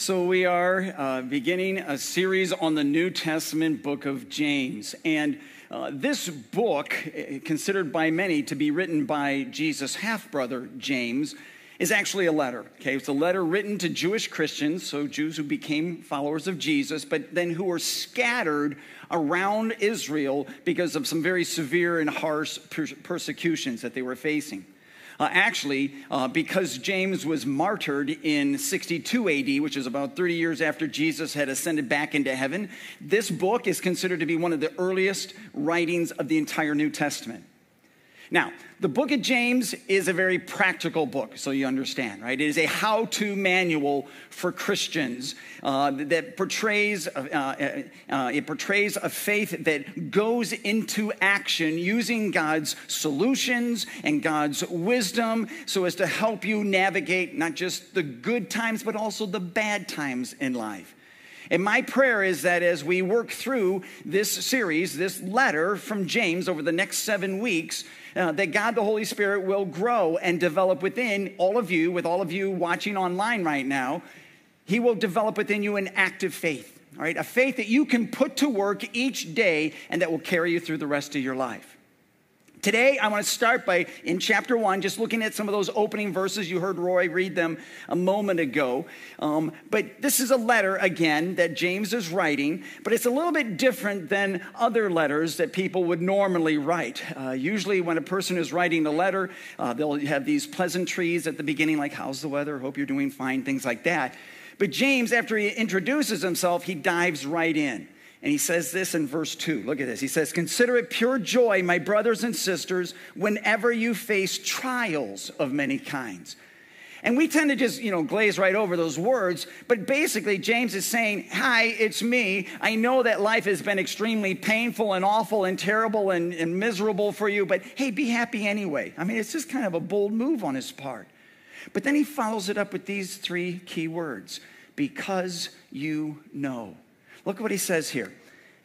So, we are uh, beginning a series on the New Testament book of James. And uh, this book, eh, considered by many to be written by Jesus' half brother, James, is actually a letter. Okay, it's a letter written to Jewish Christians, so Jews who became followers of Jesus, but then who were scattered around Israel because of some very severe and harsh persecutions that they were facing. Uh, actually, uh, because James was martyred in 62 AD, which is about 30 years after Jesus had ascended back into heaven, this book is considered to be one of the earliest writings of the entire New Testament. Now, the book of James is a very practical book, so you understand, right? It is a how to manual for Christians uh, that portrays, uh, uh, uh, it portrays a faith that goes into action using God's solutions and God's wisdom so as to help you navigate not just the good times, but also the bad times in life. And my prayer is that as we work through this series, this letter from James over the next seven weeks, uh, that God the Holy Spirit will grow and develop within all of you, with all of you watching online right now. He will develop within you an active faith, all right? A faith that you can put to work each day and that will carry you through the rest of your life. Today, I want to start by, in chapter one, just looking at some of those opening verses. You heard Roy read them a moment ago. Um, but this is a letter, again, that James is writing, but it's a little bit different than other letters that people would normally write. Uh, usually, when a person is writing a letter, uh, they'll have these pleasantries at the beginning, like, How's the weather? Hope you're doing fine, things like that. But James, after he introduces himself, he dives right in. And he says this in verse 2. Look at this. He says, Consider it pure joy, my brothers and sisters, whenever you face trials of many kinds. And we tend to just, you know, glaze right over those words. But basically, James is saying, Hi, it's me. I know that life has been extremely painful and awful and terrible and, and miserable for you, but hey, be happy anyway. I mean, it's just kind of a bold move on his part. But then he follows it up with these three key words because you know. Look at what he says here.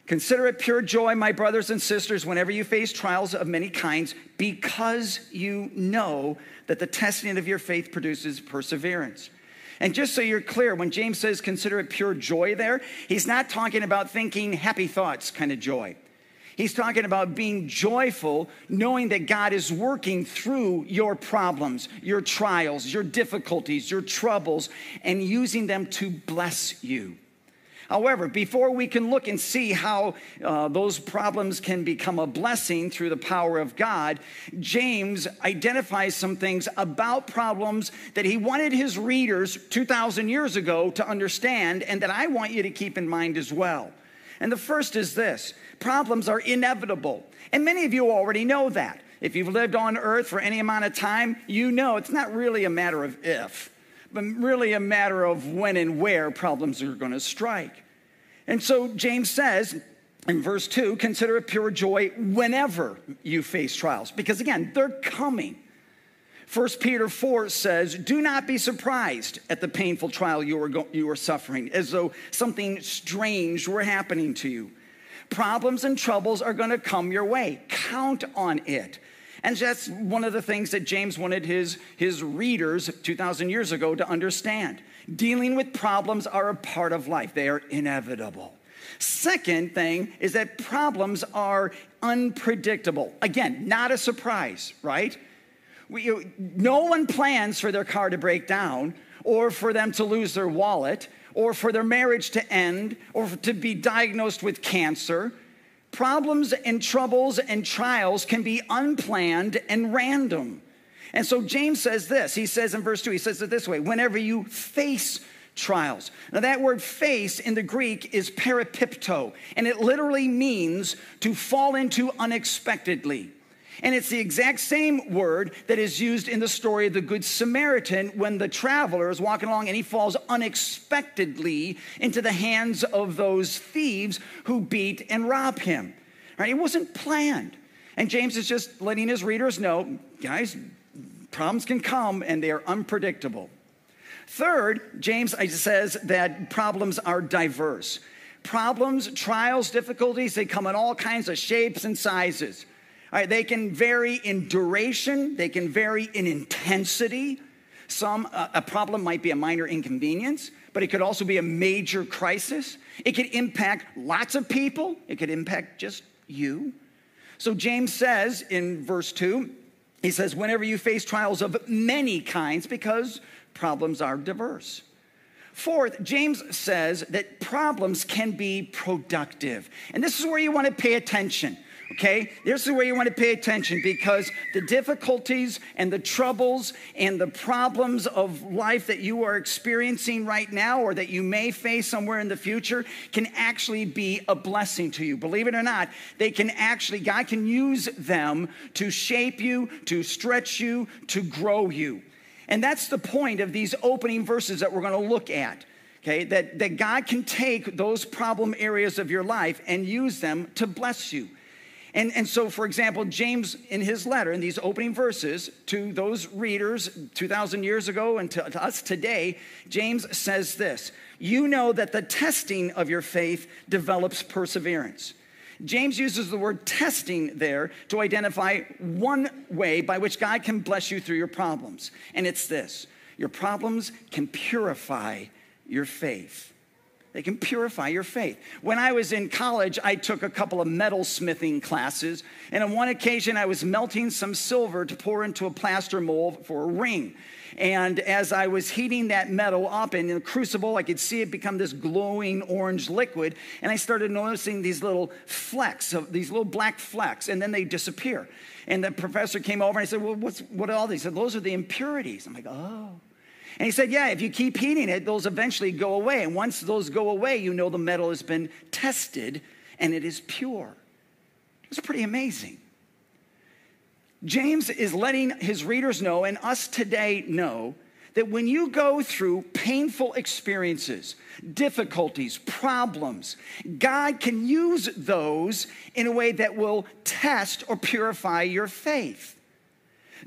Consider it pure joy, my brothers and sisters, whenever you face trials of many kinds, because you know that the testing of your faith produces perseverance. And just so you're clear, when James says consider it pure joy there, he's not talking about thinking happy thoughts kind of joy. He's talking about being joyful, knowing that God is working through your problems, your trials, your difficulties, your troubles, and using them to bless you. However, before we can look and see how uh, those problems can become a blessing through the power of God, James identifies some things about problems that he wanted his readers 2,000 years ago to understand and that I want you to keep in mind as well. And the first is this problems are inevitable. And many of you already know that. If you've lived on earth for any amount of time, you know it's not really a matter of if really a matter of when and where problems are going to strike. And so James says in verse 2 consider it pure joy whenever you face trials, because again, they're coming. 1 Peter 4 says, Do not be surprised at the painful trial you are, go- you are suffering, as though something strange were happening to you. Problems and troubles are going to come your way. Count on it. And that's one of the things that James wanted his, his readers 2,000 years ago to understand. Dealing with problems are a part of life, they are inevitable. Second thing is that problems are unpredictable. Again, not a surprise, right? We, no one plans for their car to break down or for them to lose their wallet or for their marriage to end or to be diagnosed with cancer Problems and troubles and trials can be unplanned and random. And so James says this. He says in verse 2, he says it this way whenever you face trials. Now, that word face in the Greek is peripipto, and it literally means to fall into unexpectedly. And it's the exact same word that is used in the story of the Good Samaritan when the traveler is walking along and he falls unexpectedly into the hands of those thieves who beat and rob him. Right? It wasn't planned. And James is just letting his readers know guys, problems can come and they are unpredictable. Third, James says that problems are diverse. Problems, trials, difficulties, they come in all kinds of shapes and sizes. They can vary in duration, they can vary in intensity. Some, uh, a problem might be a minor inconvenience, but it could also be a major crisis. It could impact lots of people, it could impact just you. So James says in verse 2, he says, whenever you face trials of many kinds, because problems are diverse. Fourth, James says that problems can be productive. And this is where you want to pay attention okay? This is where you want to pay attention because the difficulties and the troubles and the problems of life that you are experiencing right now or that you may face somewhere in the future can actually be a blessing to you. Believe it or not, they can actually, God can use them to shape you, to stretch you, to grow you. And that's the point of these opening verses that we're going to look at. Okay, that, that God can take those problem areas of your life and use them to bless you. And, and so, for example, James, in his letter, in these opening verses to those readers 2,000 years ago and to, to us today, James says this You know that the testing of your faith develops perseverance. James uses the word testing there to identify one way by which God can bless you through your problems. And it's this your problems can purify your faith. They can purify your faith. When I was in college, I took a couple of metal smithing classes, and on one occasion, I was melting some silver to pour into a plaster mold for a ring. And as I was heating that metal up in the crucible, I could see it become this glowing orange liquid. And I started noticing these little flecks, of, these little black flecks, and then they disappear. And the professor came over and I said, Well, what's, what are all these? He said, Those are the impurities. I'm like, Oh. And he said, Yeah, if you keep heating it, those eventually go away. And once those go away, you know the metal has been tested and it is pure. It's pretty amazing. James is letting his readers know and us today know that when you go through painful experiences, difficulties, problems, God can use those in a way that will test or purify your faith.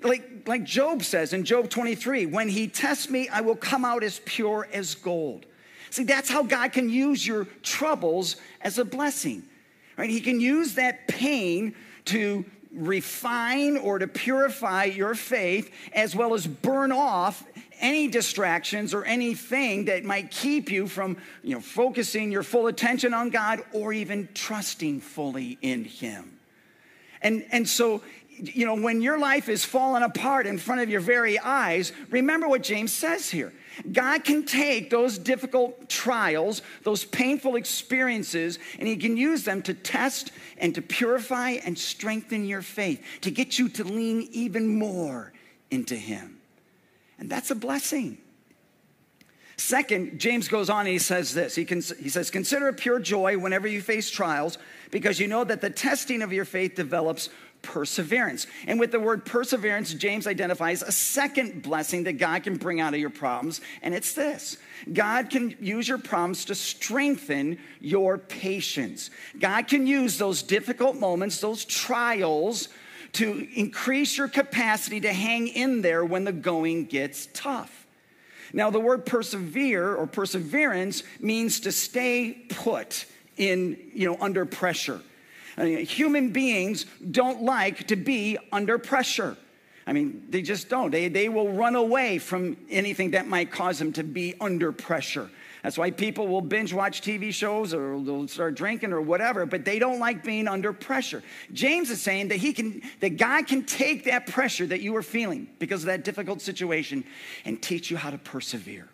Like, like Job says in Job 23 when he tests me, I will come out as pure as gold. See, that's how God can use your troubles as a blessing, right? He can use that pain to refine or to purify your faith as well as burn off any distractions or anything that might keep you from you know focusing your full attention on God or even trusting fully in him. And and so you know, when your life is falling apart in front of your very eyes, remember what James says here. God can take those difficult trials, those painful experiences, and He can use them to test and to purify and strengthen your faith, to get you to lean even more into Him. And that's a blessing. Second, James goes on and he says this. He, he says, Consider pure joy whenever you face trials, because you know that the testing of your faith develops perseverance. And with the word perseverance, James identifies a second blessing that God can bring out of your problems, and it's this God can use your problems to strengthen your patience. God can use those difficult moments, those trials, to increase your capacity to hang in there when the going gets tough. Now, the word persevere or perseverance means to stay put in, you know, under pressure. Mean, human beings don't like to be under pressure. I mean, they just don't. They, they will run away from anything that might cause them to be under pressure. That's why people will binge watch TV shows or they'll start drinking or whatever, but they don't like being under pressure. James is saying that he can, that God can take that pressure that you are feeling because of that difficult situation and teach you how to persevere.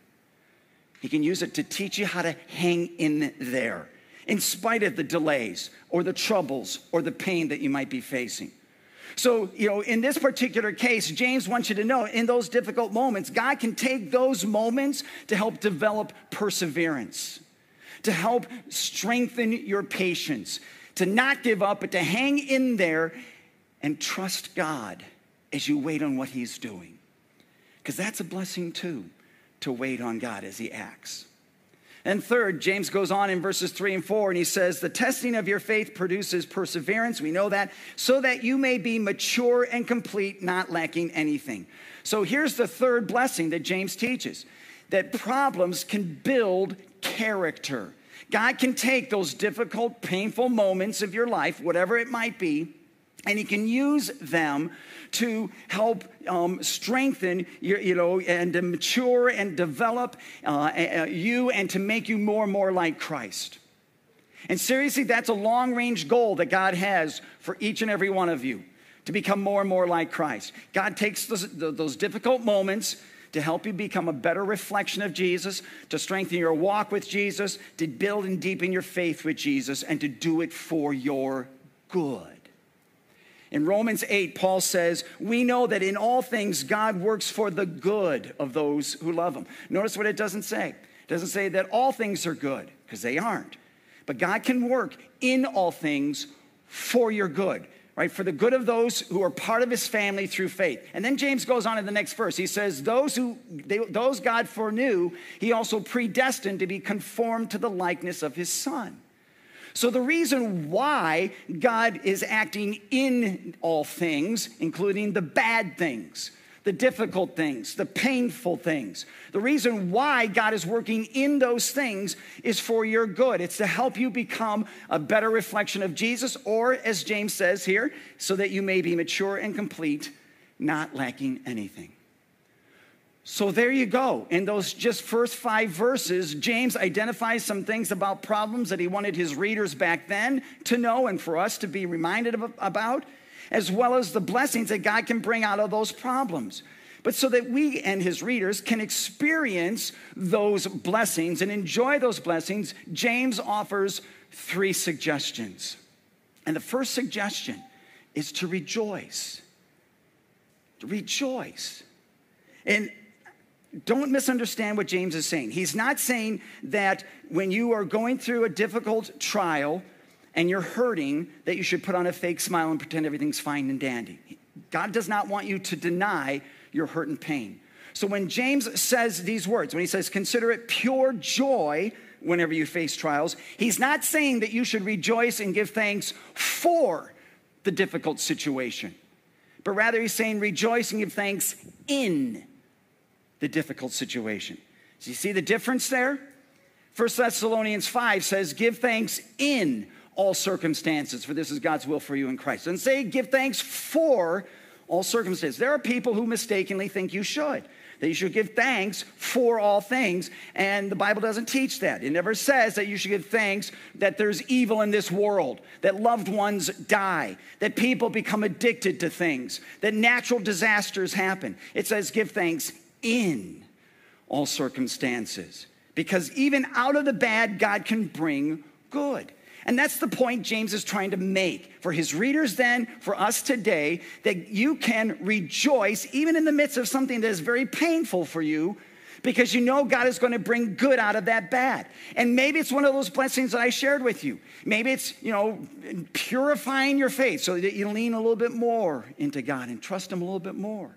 He can use it to teach you how to hang in there in spite of the delays or the troubles or the pain that you might be facing. So, you know, in this particular case, James wants you to know in those difficult moments, God can take those moments to help develop perseverance, to help strengthen your patience, to not give up, but to hang in there and trust God as you wait on what He's doing. Because that's a blessing too, to wait on God as He acts. And third, James goes on in verses three and four, and he says, The testing of your faith produces perseverance. We know that, so that you may be mature and complete, not lacking anything. So here's the third blessing that James teaches that problems can build character. God can take those difficult, painful moments of your life, whatever it might be, and he can use them to help um, strengthen you, you know and to mature and develop uh, you and to make you more and more like christ and seriously that's a long range goal that god has for each and every one of you to become more and more like christ god takes those, those difficult moments to help you become a better reflection of Jesus, to strengthen your walk with Jesus, to build and deepen your faith with Jesus, and to do it for your good. In Romans 8, Paul says, We know that in all things God works for the good of those who love him. Notice what it doesn't say. It doesn't say that all things are good, because they aren't. But God can work in all things for your good, right? For the good of those who are part of his family through faith. And then James goes on in the next verse. He says, Those who they, those God foreknew, he also predestined to be conformed to the likeness of his son so, the reason why God is acting in all things, including the bad things, the difficult things, the painful things, the reason why God is working in those things is for your good. It's to help you become a better reflection of Jesus, or as James says here, so that you may be mature and complete, not lacking anything. So there you go. In those just first five verses, James identifies some things about problems that he wanted his readers back then to know and for us to be reminded about, as well as the blessings that God can bring out of those problems. But so that we and his readers can experience those blessings and enjoy those blessings, James offers three suggestions. And the first suggestion is to rejoice. To rejoice. And don't misunderstand what James is saying. He's not saying that when you are going through a difficult trial and you're hurting, that you should put on a fake smile and pretend everything's fine and dandy. God does not want you to deny your hurt and pain. So when James says these words, when he says, consider it pure joy whenever you face trials, he's not saying that you should rejoice and give thanks for the difficult situation, but rather he's saying rejoice and give thanks in the difficult situation. Do you see the difference there? 1 Thessalonians 5 says, Give thanks in all circumstances, for this is God's will for you in Christ. And say, Give thanks for all circumstances. There are people who mistakenly think you should, that you should give thanks for all things, and the Bible doesn't teach that. It never says that you should give thanks that there's evil in this world, that loved ones die, that people become addicted to things, that natural disasters happen. It says, Give thanks in all circumstances. Because even out of the bad, God can bring good. And that's the point James is trying to make for his readers then, for us today, that you can rejoice even in the midst of something that is very painful for you because you know God is going to bring good out of that bad. And maybe it's one of those blessings that I shared with you. Maybe it's, you know, purifying your faith so that you lean a little bit more into God and trust Him a little bit more.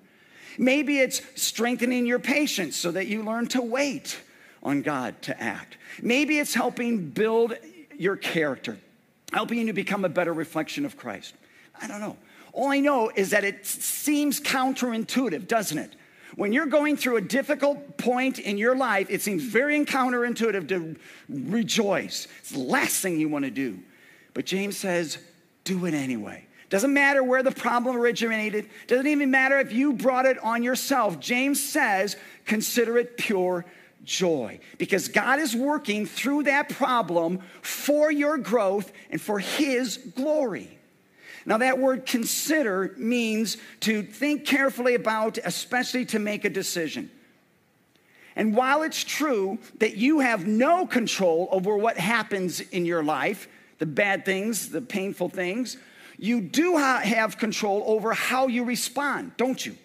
Maybe it's strengthening your patience so that you learn to wait on God to act. Maybe it's helping build your character, helping you to become a better reflection of Christ. I don't know. All I know is that it seems counterintuitive, doesn't it? When you're going through a difficult point in your life, it seems very counterintuitive to rejoice. It's the last thing you want to do. But James says, do it anyway. Doesn't matter where the problem originated. Doesn't even matter if you brought it on yourself. James says, consider it pure joy because God is working through that problem for your growth and for His glory. Now, that word consider means to think carefully about, especially to make a decision. And while it's true that you have no control over what happens in your life, the bad things, the painful things, you do have control over how you respond, don't you?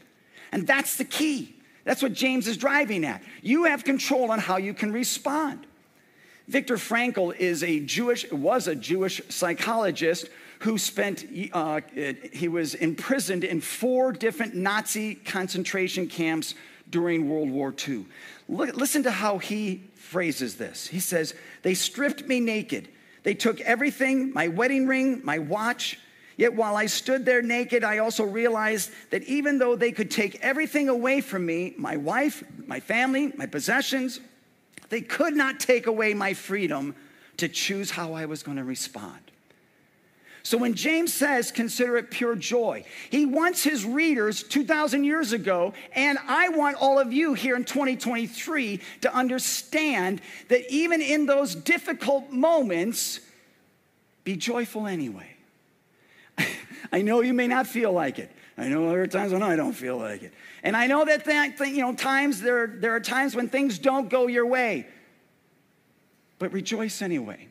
And that's the key. That's what James is driving at. You have control on how you can respond. Viktor Frankl is a Jewish, was a Jewish psychologist who spent, uh, he was imprisoned in four different Nazi concentration camps during World War II. Look, listen to how he phrases this. He says, They stripped me naked. They took everything my wedding ring, my watch, Yet while I stood there naked, I also realized that even though they could take everything away from me my wife, my family, my possessions they could not take away my freedom to choose how I was going to respond. So when James says, consider it pure joy, he wants his readers 2,000 years ago, and I want all of you here in 2023 to understand that even in those difficult moments, be joyful anyway. I know you may not feel like it. I know there are times when I don't feel like it. And I know that, that you know, times there, there are times when things don't go your way. But rejoice anyway.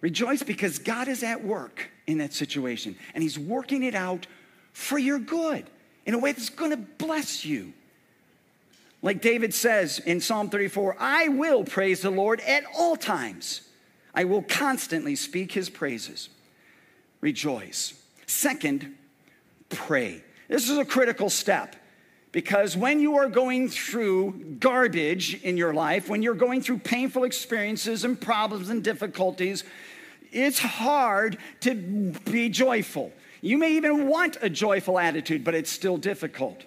Rejoice because God is at work in that situation and He's working it out for your good in a way that's going to bless you. Like David says in Psalm 34 I will praise the Lord at all times, I will constantly speak His praises. Rejoice. Second, pray. This is a critical step. Because when you are going through garbage in your life, when you're going through painful experiences and problems and difficulties, it's hard to be joyful. You may even want a joyful attitude, but it's still difficult.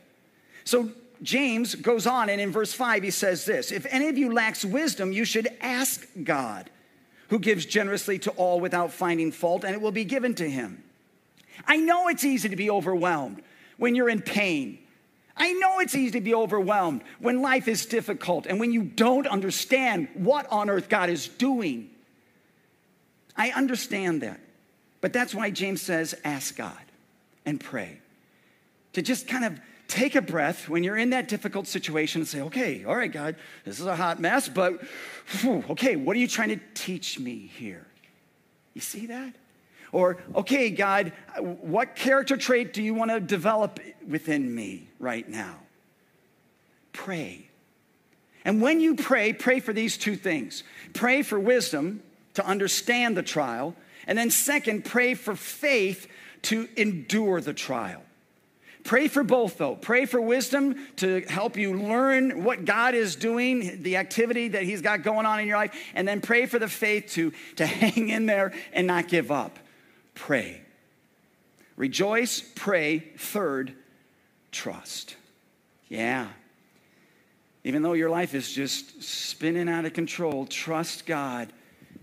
So James goes on, and in verse 5, he says this If any of you lacks wisdom, you should ask God, who gives generously to all without finding fault, and it will be given to him. I know it's easy to be overwhelmed when you're in pain I know it's easy to be overwhelmed when life is difficult and when you don't understand what on earth God is doing. I understand that. But that's why James says, ask God and pray. To just kind of take a breath when you're in that difficult situation and say, okay, all right, God, this is a hot mess, but whew, okay, what are you trying to teach me here? You see that? Or, okay, God, what character trait do you want to develop within me right now? Pray. And when you pray, pray for these two things pray for wisdom to understand the trial, and then, second, pray for faith to endure the trial. Pray for both, though. Pray for wisdom to help you learn what God is doing, the activity that He's got going on in your life, and then pray for the faith to, to hang in there and not give up pray. Rejoice, pray. Third, trust. Yeah. Even though your life is just spinning out of control, trust God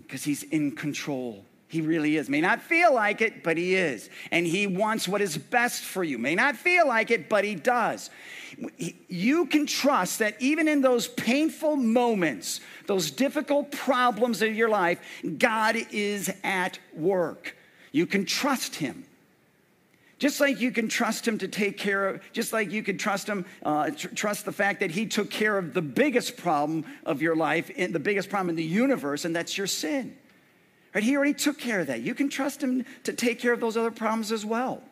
because He's in control. He really is. May not feel like it, but He is. And He wants what is best for you. May not feel like it, but He does. You can trust that even in those painful moments, those difficult problems of your life, God is at work. You can trust him. Just like you can trust him to take care of, just like you can trust him, uh, tr- trust the fact that he took care of the biggest problem of your life, in, the biggest problem in the universe, and that's your sin. Right? He already took care of that. You can trust him to take care of those other problems as well.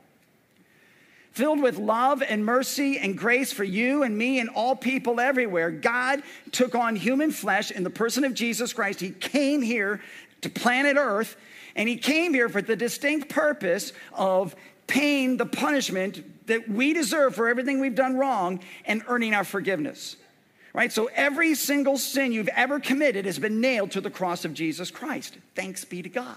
Filled with love and mercy and grace for you and me and all people everywhere, God took on human flesh in the person of Jesus Christ. He came here to planet Earth and he came here for the distinct purpose of paying the punishment that we deserve for everything we've done wrong and earning our forgiveness. Right? So every single sin you've ever committed has been nailed to the cross of Jesus Christ. Thanks be to God.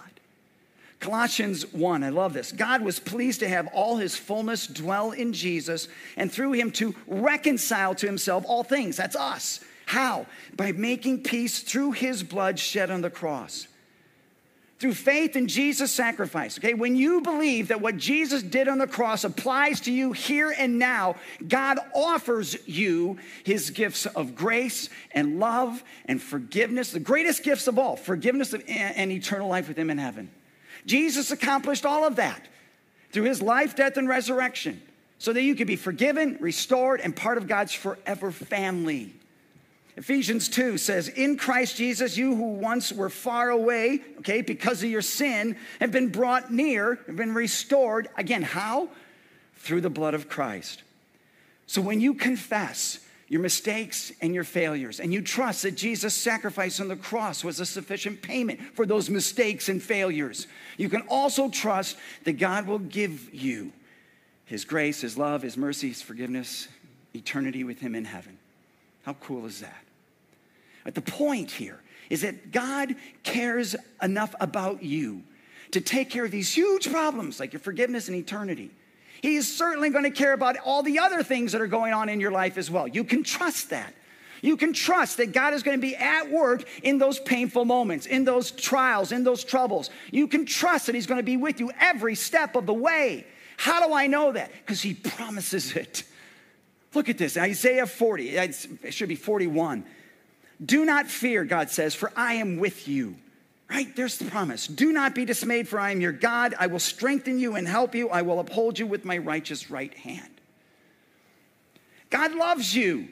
Colossians 1, I love this. God was pleased to have all his fullness dwell in Jesus and through him to reconcile to himself all things. That's us. How? By making peace through his blood shed on the cross through faith in Jesus' sacrifice. Okay, when you believe that what Jesus did on the cross applies to you here and now, God offers you his gifts of grace and love and forgiveness, the greatest gifts of all forgiveness and eternal life with him in heaven. Jesus accomplished all of that through his life, death, and resurrection so that you could be forgiven, restored, and part of God's forever family. Ephesians 2 says, In Christ Jesus, you who once were far away, okay, because of your sin, have been brought near, have been restored. Again, how? Through the blood of Christ. So when you confess your mistakes and your failures, and you trust that Jesus' sacrifice on the cross was a sufficient payment for those mistakes and failures, you can also trust that God will give you His grace, His love, His mercy, His forgiveness, eternity with Him in heaven. How cool is that? But the point here is that God cares enough about you to take care of these huge problems like your forgiveness and eternity. He is certainly going to care about all the other things that are going on in your life as well. You can trust that. You can trust that God is going to be at work in those painful moments, in those trials, in those troubles. You can trust that He's going to be with you every step of the way. How do I know that? Because He promises it. Look at this Isaiah 40, it should be 41. Do not fear, God says, for I am with you. Right? There's the promise. Do not be dismayed, for I am your God. I will strengthen you and help you. I will uphold you with my righteous right hand. God loves you.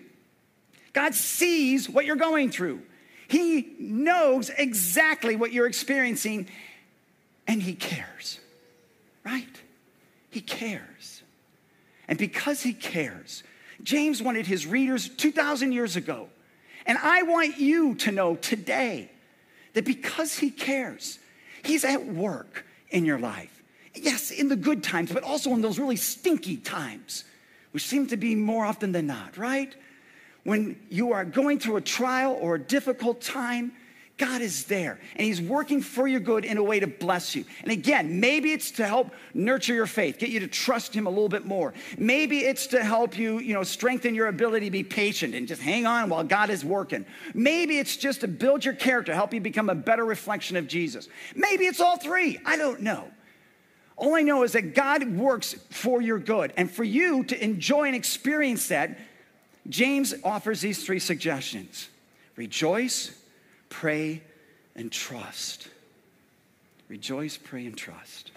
God sees what you're going through. He knows exactly what you're experiencing, and He cares. Right? He cares. And because He cares, James wanted his readers 2,000 years ago. And I want you to know today that because He cares, He's at work in your life. Yes, in the good times, but also in those really stinky times, which seem to be more often than not, right? When you are going through a trial or a difficult time, God is there and He's working for your good in a way to bless you. And again, maybe it's to help nurture your faith, get you to trust Him a little bit more. Maybe it's to help you, you know, strengthen your ability to be patient and just hang on while God is working. Maybe it's just to build your character, help you become a better reflection of Jesus. Maybe it's all three. I don't know. All I know is that God works for your good. And for you to enjoy and experience that, James offers these three suggestions rejoice pray, and trust. Rejoice, pray, and trust.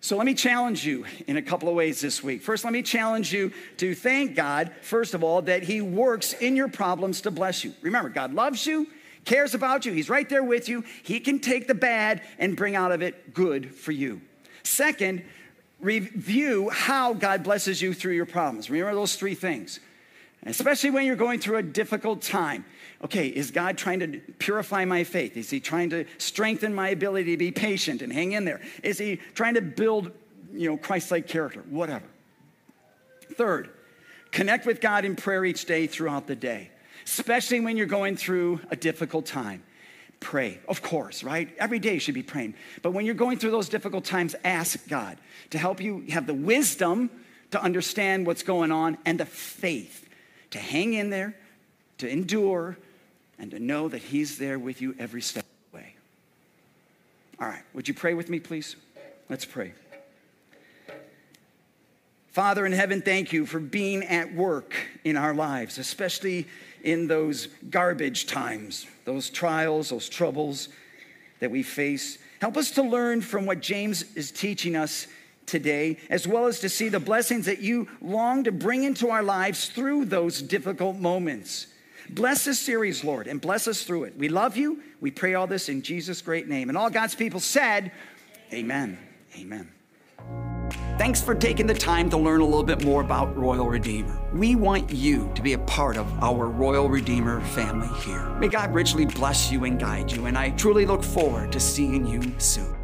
So let me challenge you in a couple of ways this week. First, let me challenge you to thank God, first of all, that He works in your problems to bless you. Remember, God loves you, cares about you, He's right there with you. He can take the bad and bring out of it good for you. Second, review how God blesses you through your problems. Remember those three things, especially when you're going through a difficult time okay, is God trying to purify my faith? Is He trying to strengthen my ability to be patient and hang in there? Is He trying to build, you know, Christ like character? Whatever. Third, connect with God in prayer each day throughout the day, especially when you're going through a difficult time. Pray, of course, right? Every day should be praying. But when you're going through those difficult times, ask God to help you have the wisdom to understand what's going on and the faith to hang in there, to endure, and to know that He's there with you every step of the way. All right, would you pray with me, please? Let's pray. Father in heaven, thank you for being at work in our lives, especially in those garbage times, those trials, those troubles that we face. Help us to learn from what James is teaching us today, as well as to see the blessings that you long to bring into our lives through those difficult moments. Bless this series, Lord, and bless us through it. We love you. We pray all this in Jesus' great name. And all God's people said, Amen. Amen. Thanks for taking the time to learn a little bit more about Royal Redeemer. We want you to be a part of our Royal Redeemer family here. May God richly bless you and guide you, and I truly look forward to seeing you soon.